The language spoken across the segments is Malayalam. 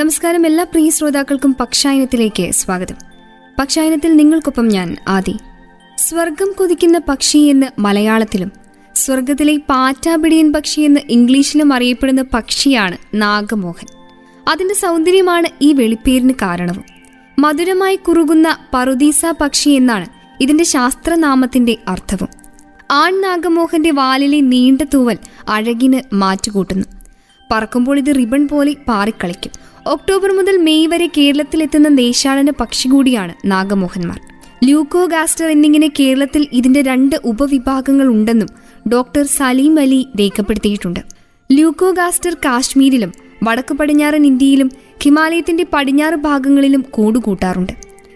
നമസ്കാരം എല്ലാ പ്രിയ ശ്രോതാക്കൾക്കും പക്ഷായനത്തിലേക്ക് സ്വാഗതം. പക്ഷായനത്തിൽ നിങ്ങൾക്കൊപ്പം ഞാൻ ആദി. സ്വർഗം കൊതിക്കുന്ന പക്ഷി എന്ന് മലയാളത്തിലും സ്വർഗത്തിലെ പാറ്റാപിടിയൻ പക്ഷി എന്ന് ഇംഗ്ലീഷിലും അറിയപ്പെടുന്ന പക്ഷിയാണ് നാഗമോഹൻ. അതിന്റെ സൗന്ദര്യമാണ് ഈ വെളിപ്പേരിന് കാരണവും. മധുരമായി കുറുകുന്ന പറുദീസ പക്ഷി എന്നാണ് ഇതിന്റെ ശാസ്ത്രനാമത്തിന്റെ അർത്ഥവും. ആൺ നാഗമോഹന്റെ വാലിലെ നീണ്ട തൂവൽ അഴകിന് മാറ്റുകൂട്ടുന്നു. പറക്കുമ്പോൾ ഇത് റിബൺ പോലെ പാറിക്കളിക്കും. ഒക്ടോബർ മുതൽ മെയ് വരെ കേരളത്തിലെത്തുന്ന ദേശാടന പക്ഷി കൂടിയാണ് നാഗമോഹന്മാർ ല്യൂക്കോഗാസ്റ്റർ എന്നിങ്ങനെ കേരളത്തിൽ ഇതിന്റെ രണ്ട് ഉപവിഭാഗങ്ങൾ ഉണ്ടെന്നും ഡോക്ടർ സലീം അലി രേഖപ്പെടുത്തിയിട്ടുണ്ട്. ല്യൂക്കോഗാസ്റ്റർ കാശ്മീരിലും വടക്കു പടിഞ്ഞാറൻ ഇന്ത്യയിലും ഹിമാലയത്തിന്റെ പടിഞ്ഞാറ് ഭാഗങ്ങളിലും കൂടുകൂട്ടാറുണ്ട്.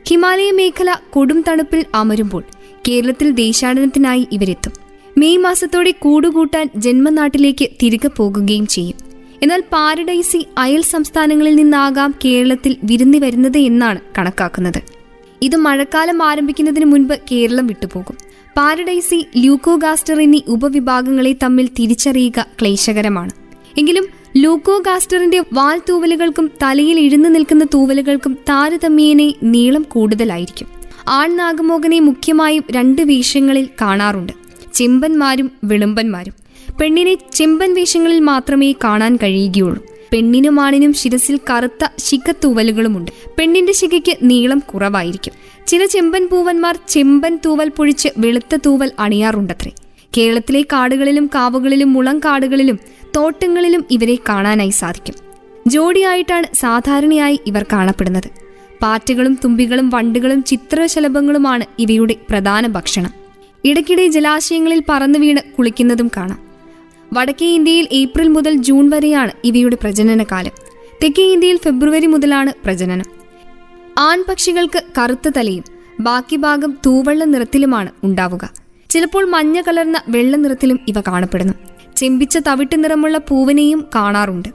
ഹിമാലയ മേഖല കൊടും തണുപ്പിൽ അമരുമ്പോൾ കേരളത്തിൽ ദേശാടനത്തിനായി ഇവരെത്തും. മെയ് മാസത്തോടെ കൂടുകൂട്ടാൻ ജന്മനാട്ടിലേക്ക് തിരികെ പോകുകയും ചെയ്യും. എന്നാൽ പാരഡൈസി അയൽ സംസ്ഥാനങ്ങളിൽ നിന്നാകാം കേരളത്തിൽ വിരുന്നി വരുന്നത് എന്നാണ് കണക്കാക്കുന്നത്. ഇത് മഴക്കാലം ആരംഭിക്കുന്നതിന് മുൻപ് കേരളം വിട്ടുപോകും. പാരഡൈസി ലൂക്കോഗാസ്റ്റർ എന്നീ ഉപവിഭാഗങ്ങളെ തമ്മിൽ തിരിച്ചറിയുക ക്ലേശകരമാണ്. എങ്കിലും ലൂക്കോഗാസ്റ്ററിന്റെ വാൽ തൂവലുകൾക്കും തലയിൽ ഇഴുന്നു നിൽക്കുന്ന തൂവലുകൾക്കും താരതമ്യേനെ നീളം കൂടുതലായിരിക്കും. ആൺനാഗമോഹനെ മുഖ്യമായും രണ്ട് വേഷങ്ങളിൽ കാണാറുണ്ട്. ചെമ്പന്മാരും വിളുമ്പന്മാരും. പെണ്ണിനെ ചെമ്പൻ വേഷങ്ങളിൽ മാത്രമേ കാണാൻ കഴിയുകയുള്ളൂ. പെണ്ണിനും ആണിനും ശിരസിൽ കറുത്ത ശിഖത്തൂവലുകളുമുണ്ട്. പെണ്ണിന്റെ ശിഖയ്ക്ക് നീളം കുറവായിരിക്കും. ചില ചെമ്പൻ പൂവന്മാർ ചെമ്പൻ തൂവൽ പൊഴിച്ച് വെളുത്ത തൂവൽ അണിയാറുണ്ടത്രേ. കേരളത്തിലെ കാടുകളിലും കാവുകളിലും മുളം കാടുകളിലും തോട്ടങ്ങളിലും ഇവരെ കാണാനായി സാധിക്കും. ജോഡിയായിട്ടാണ് സാധാരണയായി ഇവർ കാണപ്പെടുന്നത്. പാറ്റകളും തുമ്പികളും വണ്ടുകളും ചിത്രശലഭങ്ങളുമാണ് ഇവയുടെ പ്രധാന ഭക്ഷണം. ഇടയ്ക്കിടെ ജലാശയങ്ങളിൽ പറന്നു വീണ് കുളിക്കുന്നതും കാണാം. വടക്കേ ഇന്ത്യയിൽ ഏപ്രിൽ മുതൽ ജൂൺ വരെയാണ് ഇവയുടെ പ്രജനനകാലം. തെക്കേ ഇന്ത്യയിൽ ഫെബ്രുവരി മുതലാണ് പ്രജനനം. ആൺപക്ഷികൾക്ക് കറുത്ത തലയും ബാക്കി ഭാഗം തൂവെള്ള നിറത്തിലുമാണ് ഉണ്ടാവുക. ചിലപ്പോൾ മഞ്ഞ കലർന്ന വെള്ള നിറത്തിലും ഇവ കാണപ്പെടുന്നു. ചെമ്പിച്ച തവിട്ട് നിറമുള്ള പൂവനെയും കാണാറുണ്ട്.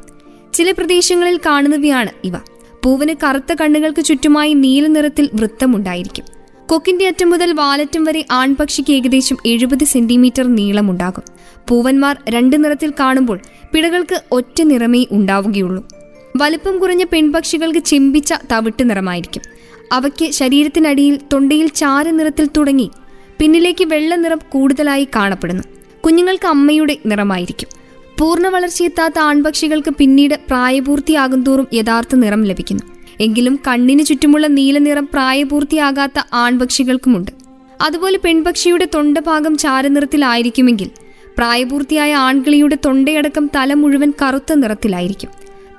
ചില പ്രദേശങ്ങളിൽ കാണുന്നവയാണ് ഇവ. പൂവിന് കറുത്ത കണ്ണുകൾക്ക് ചുറ്റുമായി നീല നിറത്തിൽ വൃത്തമുണ്ടായിരിക്കും. കൊക്കിന്റെ അറ്റം മുതൽ വാലറ്റം വരെ ആൺപക്ഷിക്ക് ഏകദേശം എഴുപത് സെന്റിമീറ്റർ നീളമുണ്ടാകും. പൂവന്മാർ രണ്ട് നിറത്തിൽ കാണുമ്പോൾ പിടകൾക്ക് ഒറ്റ നിറമേ ഉണ്ടാവുകയുള്ളൂ. വലുപ്പം കുറഞ്ഞ പെൺപക്ഷികൾക്ക് ചിമ്പിച്ച തവിട്ട് നിറമായിരിക്കും. അവയ്ക്ക് ശരീരത്തിനടിയിൽ തൊണ്ടയിൽ ചാര നിറത്തിൽ തുടങ്ങി പിന്നിലേക്ക് വെള്ള നിറം കൂടുതലായി കാണപ്പെടുന്നു. കുഞ്ഞുങ്ങൾക്ക് അമ്മയുടെ നിറമായിരിക്കും. പൂർണ വളർച്ചയെത്താത്ത ആൺപക്ഷികൾക്ക് പിന്നീട് പ്രായപൂർത്തിയാകും തോറും യഥാർത്ഥ നിറം ലഭിക്കുന്നു. എങ്കിലും കണ്ണിന് ചുറ്റുമുള്ള നീലനിറം പ്രായപൂർത്തിയാകാത്ത ആൺപക്ഷികൾക്കുമുണ്ട്. അതുപോലെ പെൺപക്ഷിയുടെ തൊണ്ടഭാഗം ചാരനിറത്തിലായിരിക്കുമെങ്കിൽ പ്രായപൂർത്തിയായ ആൺകിളിയുടെ തൊണ്ടയടക്കം തല മുഴുവൻ കറുത്ത നിറത്തിലായിരിക്കും.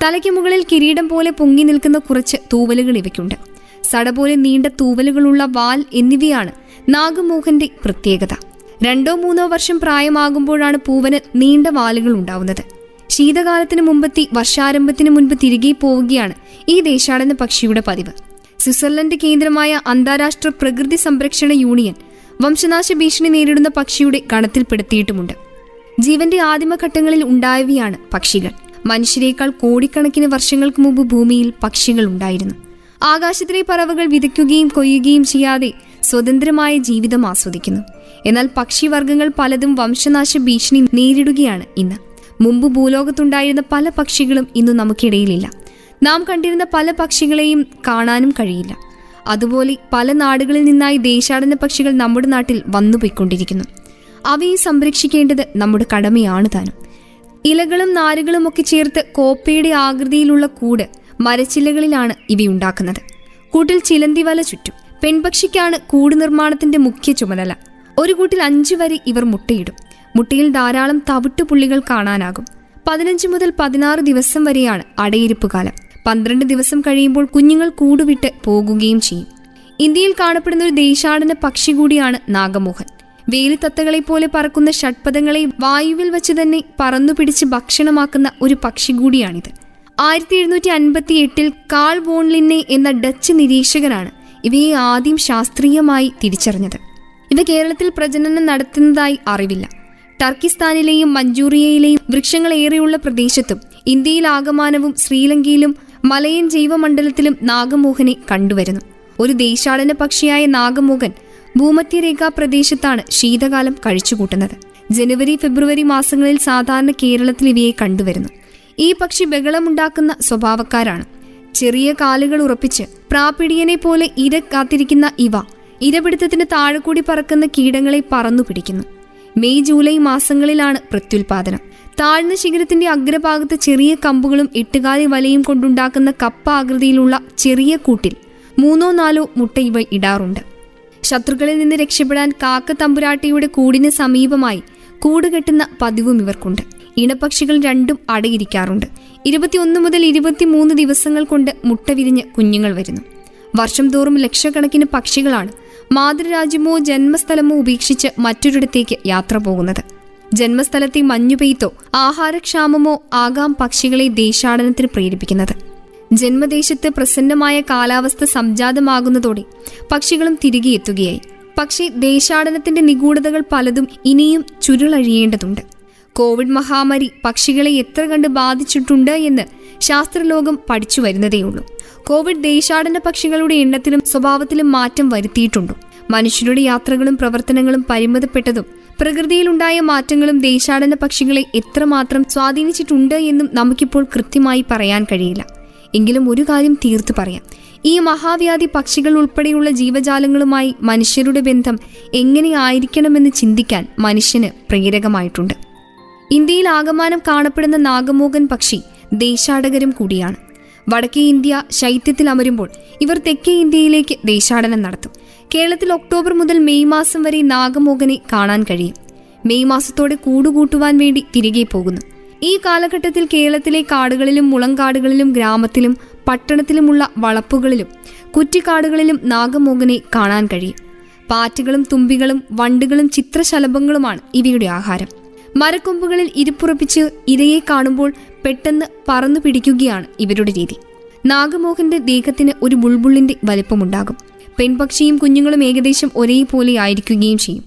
തലയ്ക്ക് മുകളിൽ കിരീടം പോലെ പൊങ്ങി നിൽക്കുന്ന കുറച്ച് തൂവലുകൾ ഇവയ്ക്കുണ്ട്. സട പോലെ നീണ്ട തൂവലുകളുള്ള വാൽ എന്നിവയാണ് നാഗമോഹന്റെ പ്രത്യേകത. രണ്ടോ മൂന്നോ വർഷം പ്രായമാകുമ്പോഴാണ് പൂവന് നീണ്ട വാലുകൾ ഉണ്ടാവുന്നത്. ശീതകാലത്തിന് മുമ്പെത്തി വർഷാരംഭത്തിന് മുൻപ് തിരികെ പോവുകയാണ് ഈ ദേശാടന പക്ഷിയുടെ പതിവ്. സ്വിറ്റ്സർലൻഡ് കേന്ദ്രമായ അന്താരാഷ്ട്ര പ്രകൃതി സംരക്ഷണ യൂണിയൻ വംശനാശ ഭീഷണി നേരിടുന്ന പക്ഷിയുടെ ഗണത്തിൽപ്പെടുത്തിയിട്ടുമുണ്ട്. ജീവന്റെ ആദിമഘട്ടങ്ങളിൽ ഉണ്ടായവയാണ് പക്ഷികൾ. മനുഷ്യരെക്കാൾ കോടിക്കണക്കിന് വർഷങ്ങൾക്ക് മുമ്പ് ഭൂമിയിൽ പക്ഷികൾ ഉണ്ടായിരുന്നു. ആകാശത്തിലെ പറവകൾ വിതയ്ക്കുകയും കൊയ്യുകയും ചെയ്യാതെ സ്വതന്ത്രമായ ജീവിതം ആസ്വദിക്കുന്നു. എന്നാൽ പക്ഷിവർഗങ്ങൾ പലതും വംശനാശ ഭീഷണി നേരിടുകയാണ് ഇന്ന്. മുമ്പ് ഭൂലോകത്തുണ്ടായിരുന്ന പല പക്ഷികളും ഇന്ന് നമുക്കിടയിലില്ല. നാം കണ്ടിരുന്ന പല പക്ഷികളെയും കാണാനും കഴിയില്ല. അതുപോലെ പല നാടുകളിൽ നിന്നായി ദേശാടന പക്ഷികൾ നമ്മുടെ നാട്ടിൽ വന്നുപോയിക്കൊണ്ടിരിക്കുന്നു. അവയെ സംരക്ഷിക്കേണ്ടത് നമ്മുടെ കടമയാണ് താനും. ഇലകളും നാരുകളും ഒക്കെ ചേർത്ത് കോപ്പയുടെ ആകൃതിയിലുള്ള കൂട് മരച്ചില്ലകളിലാണ് ഇവയുണ്ടാക്കുന്നത്. കൂട്ടിൽ ചിലന്തി വല ചുറ്റും. പെൺപക്ഷിക്കാണ് കൂട് നിർമ്മാണത്തിന്റെ മുഖ്യ ചുമതല. ഒരു കൂട്ടിൽ അഞ്ചു വരെ ഇവർ മുട്ടയിടും. മുട്ടയിൽ ധാരാളം തവിട്ടു പുള്ളികൾ കാണാനാകും. പതിനഞ്ച് മുതൽ പതിനാറ് ദിവസം വരെയാണ് അടയിരിപ്പ് കാലം. പന്ത്രണ്ട് ദിവസം കഴിയുമ്പോൾ കുഞ്ഞുങ്ങൾ കൂടുവിട്ട് പോകുകയും ചെയ്യും. ഇന്ത്യയിൽ കാണപ്പെടുന്ന ഒരു ദേശാടന പക്ഷി കൂടിയാണ് നാഗമോഹൻ. വേലിത്തത്തകളെ പോലെ പറക്കുന്ന ഷഡ്പഥങ്ങളെ വായുവിൽ വെച്ച് തന്നെ പറന്നു പിടിച്ച് ഭക്ഷണമാക്കുന്ന ഒരു പക്ഷി കൂടിയാണിത്. ആയിരത്തി എഴുന്നൂറ്റി അൻപത്തി എട്ടിൽ കാൾ വോൺലിന്നെ എന്ന ഡച്ച് നിരീക്ഷകനാണ് ഇവയെ ആദ്യം ശാസ്ത്രീയമായി തിരിച്ചറിഞ്ഞത്. ഇവ കേരളത്തിൽ പ്രജനനം നടത്തുന്നതായി അറിവില്ല. ടർക്കിസ്ഥാനിലെയും മഞ്ചൂറിയയിലെയും വൃക്ഷങ്ങൾ ഏറെയുള്ള പ്രദേശത്തും ഇന്ത്യയിലാകമാനവും ശ്രീലങ്കയിലും മലയൻ ജൈവമണ്ഡലത്തിലും നാഗമോഹനെ കണ്ടുവരുന്നു. ഒരു ദേശാടന പക്ഷിയായ നാഗമോഹൻ ഭൂമധ്യരേഖാ പ്രദേശത്താണ് ശീതകാലം കഴിച്ചുകൂട്ടുന്നത്. ജനുവരി ഫെബ്രുവരി മാസങ്ങളിൽ സാധാരണ കേരളത്തിൽ ഇവയെ കണ്ടുവരുന്നു. ഈ പക്ഷി ബഹളമുണ്ടാക്കുന്ന സ്വഭാവക്കാരാണ്. ചെറിയ കാലുകൾ ഉറപ്പിച്ച് പ്രാപിടിയനെ പോലെ ഇര കാത്തിരിക്കുന്ന ഇവ ഇരപിടുത്തത്തിന് താഴെ കൂടി പറക്കുന്ന കീടങ്ങളെ പറന്നു പിടിക്കുന്നു. മെയ് ജൂലൈ മാസങ്ങളിലാണ് പ്രത്യുൽപാദനം. താഴ്ന്ന ശിഖരത്തിന്റെ അഗ്രഭാഗത്ത് ചെറിയ കമ്പുകളും എട്ടുകാലി വലയും കൊണ്ടുണ്ടാക്കുന്ന കപ്പ ആകൃതിയിലുള്ള ചെറിയ കൂട്ടിൽ മൂന്നോ നാലോ മുട്ട ഇവ ഇടാറുണ്ട്. ശത്രുക്കളിൽ നിന്ന് രക്ഷപ്പെടാൻ കാക്ക തമ്പുരാട്ടിയുടെ കൂടിന് സമീപമായി കൂട് കെട്ടുന്ന പതിവും ഇവർക്കുണ്ട്. ഇണപക്ഷികൾ രണ്ടും അടയിരിക്കാറുണ്ട്. ഇരുപത്തിയൊന്ന് മുതൽ ഇരുപത്തിമൂന്ന് ദിവസങ്ങൾ കൊണ്ട് മുട്ട വിരിഞ്ഞ് കുഞ്ഞുങ്ങൾ വരുന്നു. വർഷം തോറും ലക്ഷക്കണക്കിന് പക്ഷികളാണ് മാതൃരാജ്യമോ ജന്മസ്ഥലമോ ഉപേക്ഷിച്ച് മറ്റൊരിടത്തേക്ക് യാത്ര പോകുന്നത്. ജന്മസ്ഥലത്തെ മഞ്ഞുപെയ്ത്തോ ആഹാരക്ഷാമമോ ആകാം പക്ഷികളെ ദേശാടനത്തിന് പ്രേരിപ്പിക്കുന്നത്. ജന്മദേശത്ത് പ്രസന്നമായ കാലാവസ്ഥ സംജാതമാകുന്നതോടെ പക്ഷികളും തിരികെ എത്തുകയായി പക്ഷേ ദേശാടനത്തിന്റെ നിഗൂഢതകൾ പലതും ഇനിയും ചുരുളഴിയേണ്ടതുണ്ട്. കോവിഡ് മഹാമാരി പക്ഷികളെ എത്ര കണ്ട് ബാധിച്ചിട്ടുണ്ട് എന്ന് ശാസ്ത്രലോകം പഠിച്ചു വരുന്നതേയുള്ളൂ. കോവിഡ് ദേശാടന പക്ഷികളുടെ എണ്ണത്തിലും സ്വഭാവത്തിലും മാറ്റം വരുത്തിയിട്ടുണ്ട്? മനുഷ്യരുടെ യാത്രകളും പ്രവർത്തനങ്ങളും പരിമിതപ്പെട്ടതും പ്രകൃതിയിലുണ്ടായ മാറ്റങ്ങളും ദേശാടന പക്ഷികളെ എത്രമാത്രം സ്വാധീനിച്ചിട്ടുണ്ട് എന്നും നമുക്കിപ്പോൾ കൃത്യമായി പറയാൻ കഴിയില്ല. എങ്കിലും ഒരു കാര്യം തീർത്തു പറയാം. ഈ മഹാവ്യാധി പക്ഷികൾ ഉൾപ്പെടെയുള്ള ജീവജാലങ്ങളുമായി മനുഷ്യരുടെ ബന്ധം എങ്ങനെയായിരിക്കണമെന്ന് ചിന്തിക്കാൻ മനുഷ്യന് പ്രേരകമായിട്ടുണ്ട്. ഇന്ത്യയിൽ ആകമാനം കാണപ്പെടുന്ന നാഗമോഹൻ പക്ഷി ദേശാടകരും കൂടിയാണ്. വടക്കേ ഇന്ത്യ ശൈത്യത്തിൽ അമരുമ്പോൾ ഇവർ തെക്കേ ഇന്ത്യയിലേക്ക് ദേശാടനം നടത്തും. കേരളത്തിൽ ഒക്ടോബർ മുതൽ മെയ് മാസം വരെ നാഗമോഹനെ കാണാൻ കഴിയും. മെയ് മാസത്തോടെ കൂടുകൂട്ടുവാൻ വേണ്ടി തിരികെ പോകുന്നു. ഈ കാലഘട്ടത്തിൽ കേരളത്തിലെ കാടുകളിലും മുളങ്കാടുകളിലും ഗ്രാമത്തിലും പട്ടണത്തിലുമുള്ള വളപ്പുകളിലും കുറ്റിക്കാടുകളിലും നാഗമോഹനെ കാണാൻ കഴിയും. പാറ്റുകളും തുമ്പികളും വണ്ടുകളും ചിത്രശലഭങ്ങളുമാണ് ഇവയുടെ ആഹാരം. മരക്കൊമ്പുകളിൽ ഇരിപ്പുറപ്പിച്ച് ഇരയെ കാണുമ്പോൾ പെട്ടെന്ന് പറന്നു പിടിക്കുകയാണ് ഇവരുടെ രീതി. നാഗമോഹന്റെ ദേഹത്തിന് ഒരു ബുൾബുള്ളിന്റെ വലിപ്പമുണ്ടാകും. പെൺപക്ഷിയും കുഞ്ഞുങ്ങളും ഏകദേശം ഒരേപോലെ ആയിരിക്കുകയും ചെയ്യും.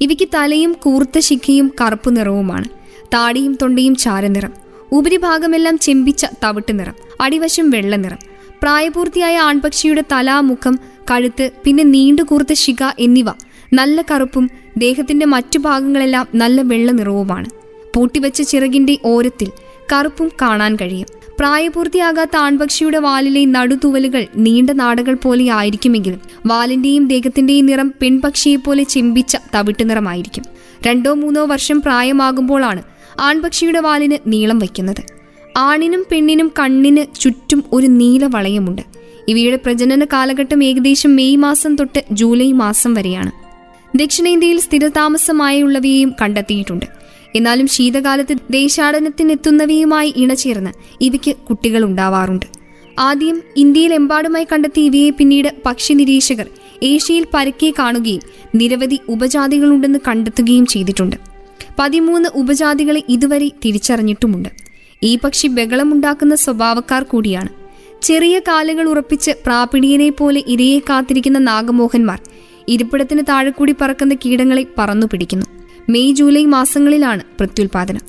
ഇവയ്ക്ക് തലയും കൂർത്ത ശിഖയും കറുപ്പ് നിറവുമാണ്. താടിയും തൊണ്ടയും ചാരനിറം ഉപരിഭാഗമെല്ലാം ചെമ്പിച്ച തവിട്ട് നിറം. അടിവശം വെള്ള നിറം. പ്രായപൂർത്തിയായ ആൺപക്ഷിയുടെ തല മുഖം കഴുത്ത് പിന്നെ നീണ്ടു കൂർത്ത ശിഖ എന്നിവ നല്ല കറുപ്പും ദേഹത്തിന്റെ മറ്റു ഭാഗങ്ങളെല്ലാം നല്ല വെള്ള നിറവുമാണ്. പൂട്ടിവെച്ച ചിറകിന്റെ ഓരത്തിൽ കറുപ്പും കാണാൻ കഴിയും. പ്രായപൂർത്തിയാകാത്ത ആൺപക്ഷിയുടെ വാലിലെ നടുതുവലുകൾ നീണ്ട നാടകൾ പോലെ ആയിരിക്കുമെങ്കിലും വാലിന്റെയും ദേഹത്തിന്റെയും നിറം പെൺപക്ഷിയെപ്പോലെ ചെമ്പിച്ച തവിട്ട് നിറമായിരിക്കും. രണ്ടോ മൂന്നോ വർഷം പ്രായമാകുമ്പോഴാണ് ആൺപക്ഷിയുടെ വാലിന് നീളം വയ്ക്കുന്നത്. ആണിനും പെണ്ണിനും കണ്ണിന് ചുറ്റും ഒരു നീല വളയമുണ്ട്. ഇവയുടെ പ്രജനന കാലഘട്ടം ഏകദേശം മെയ് മാസം തൊട്ട് ജൂലൈ മാസം വരെയാണ്. ദക്ഷിണേന്ത്യയിൽ സ്ഥിരതാമസമായുള്ളവയെയും കണ്ടെത്തിയിട്ടുണ്ട്. എന്നാലും ശീതകാലത്ത് ദേശാടനത്തിനെത്തുന്നവയുമായി ഇണചേർന്ന് ഇവയ്ക്ക് കുട്ടികൾ ഉണ്ടാവാറുണ്ട്. ആദ്യം ഇന്ത്യയിലെമ്പാടുമായി കണ്ടെത്തിയ ഇവയെ പിന്നീട് പക്ഷി നിരീക്ഷകർ ഏഷ്യയിൽ പരക്കെ കാണുകയും നിരവധി ഉപജാതികളുണ്ടെന്ന് കണ്ടെത്തുകയും ചെയ്തിട്ടുണ്ട്. പതിമൂന്ന് ഉപജാതികളെ ഇതുവരെ തിരിച്ചറിഞ്ഞിട്ടുമുണ്ട്. ഈ പക്ഷി ബഹളമുണ്ടാക്കുന്ന സ്വഭാവക്കാർ കൂടിയാണ്. ചെറിയ കാലുകൾ ഉറപ്പിച്ച് പ്രാപിടിയനെ പോലെ ഇരയെ കാത്തിരിക്കുന്ന നാഗമോഹന്മാർ ഇരിപ്പിടത്തിന് താഴെ കൂടി പറക്കുന്ന കീടങ്ങളെ പറന്നു പിടിക്കുന്നു മെയ് ജൂലൈ മാസങ്ങളിലാണ് പ്രത്യുൽപാദനം.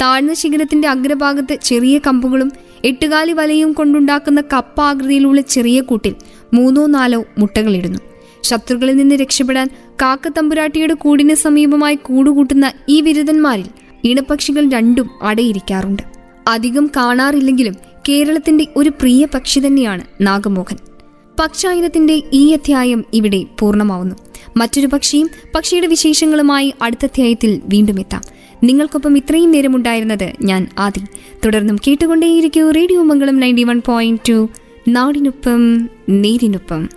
താഴ്ന്ന ശിഖരത്തിന്റെ അഗ്രഭാഗത്ത് ചെറിയ കമ്പുകളും എട്ടുകാലി വലയും കൊണ്ടുണ്ടാക്കുന്ന കപ്പ ആകൃതിയിലുള്ള ചെറിയ കൂട്ടിൽ മൂന്നോ നാലോ മുട്ടകളിടുന്നു ശത്രുക്കളിൽ നിന്ന് രക്ഷപ്പെടാൻ കാക്കത്തമ്പുരാട്ടിയുടെ കൂടിന് സമീപമായി കൂടുകൂട്ടുന്ന ഈ വിരുദ്ധന്മാരിൽ ഇണപക്ഷികൾ രണ്ടും അടയിരിക്കാറുണ്ട്. അധികം കാണാറില്ലെങ്കിലും കേരളത്തിന്റെ ഒരു പ്രിയ പക്ഷി തന്നെയാണ് നാഗമോഹൻ. പക്ഷായനത്തിന്റെ ഈ അധ്യായം ഇവിടെ പൂർണമാവുന്നു. മറ്റൊരു പക്ഷിയും പക്ഷിയുടെ വിശേഷങ്ങളുമായി അടുത്ത അധ്യായത്തിൽ വീണ്ടും എത്താം. നിങ്ങൾക്കൊപ്പം ഇത്രയും നേരമുണ്ടായിരുന്നത് ഞാൻ ആദി. തുടർന്നും കേട്ടുകൊണ്ടേയിരിക്കൂ radio Mangalam ninety one point two. നാടിനൊപ്പം നേരിനൊപ്പം.